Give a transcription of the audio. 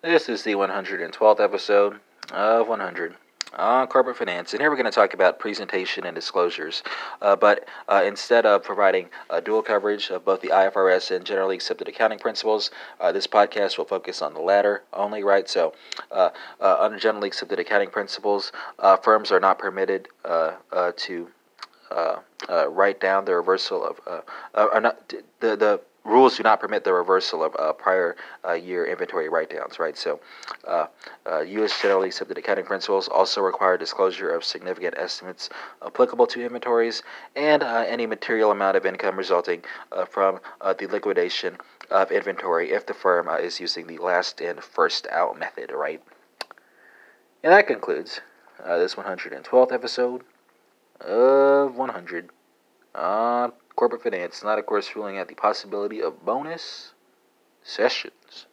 This is the 112th episode of 100 on corporate finance, and here we're going to talk about presentation and disclosures. Uh, but uh, instead of providing uh, dual coverage of both the IFRS and generally accepted accounting principles, uh, this podcast will focus on the latter only, right? So, uh, uh, under generally accepted accounting principles, firms are not permitted to write down the reversal of, not the the rules do not permit the reversal of uh, prior uh, year inventory write-downs, right? So, uh, U.S. Uh, generally accepted accounting principles also require disclosure of significant estimates applicable to inventories and uh, any material amount of income resulting uh, from the liquidation of inventory if the firm is using the last in, first out method, right? And that concludes this 112th episode of 100 on corporate finance, not of course ruling out the possibility of bonus sessions.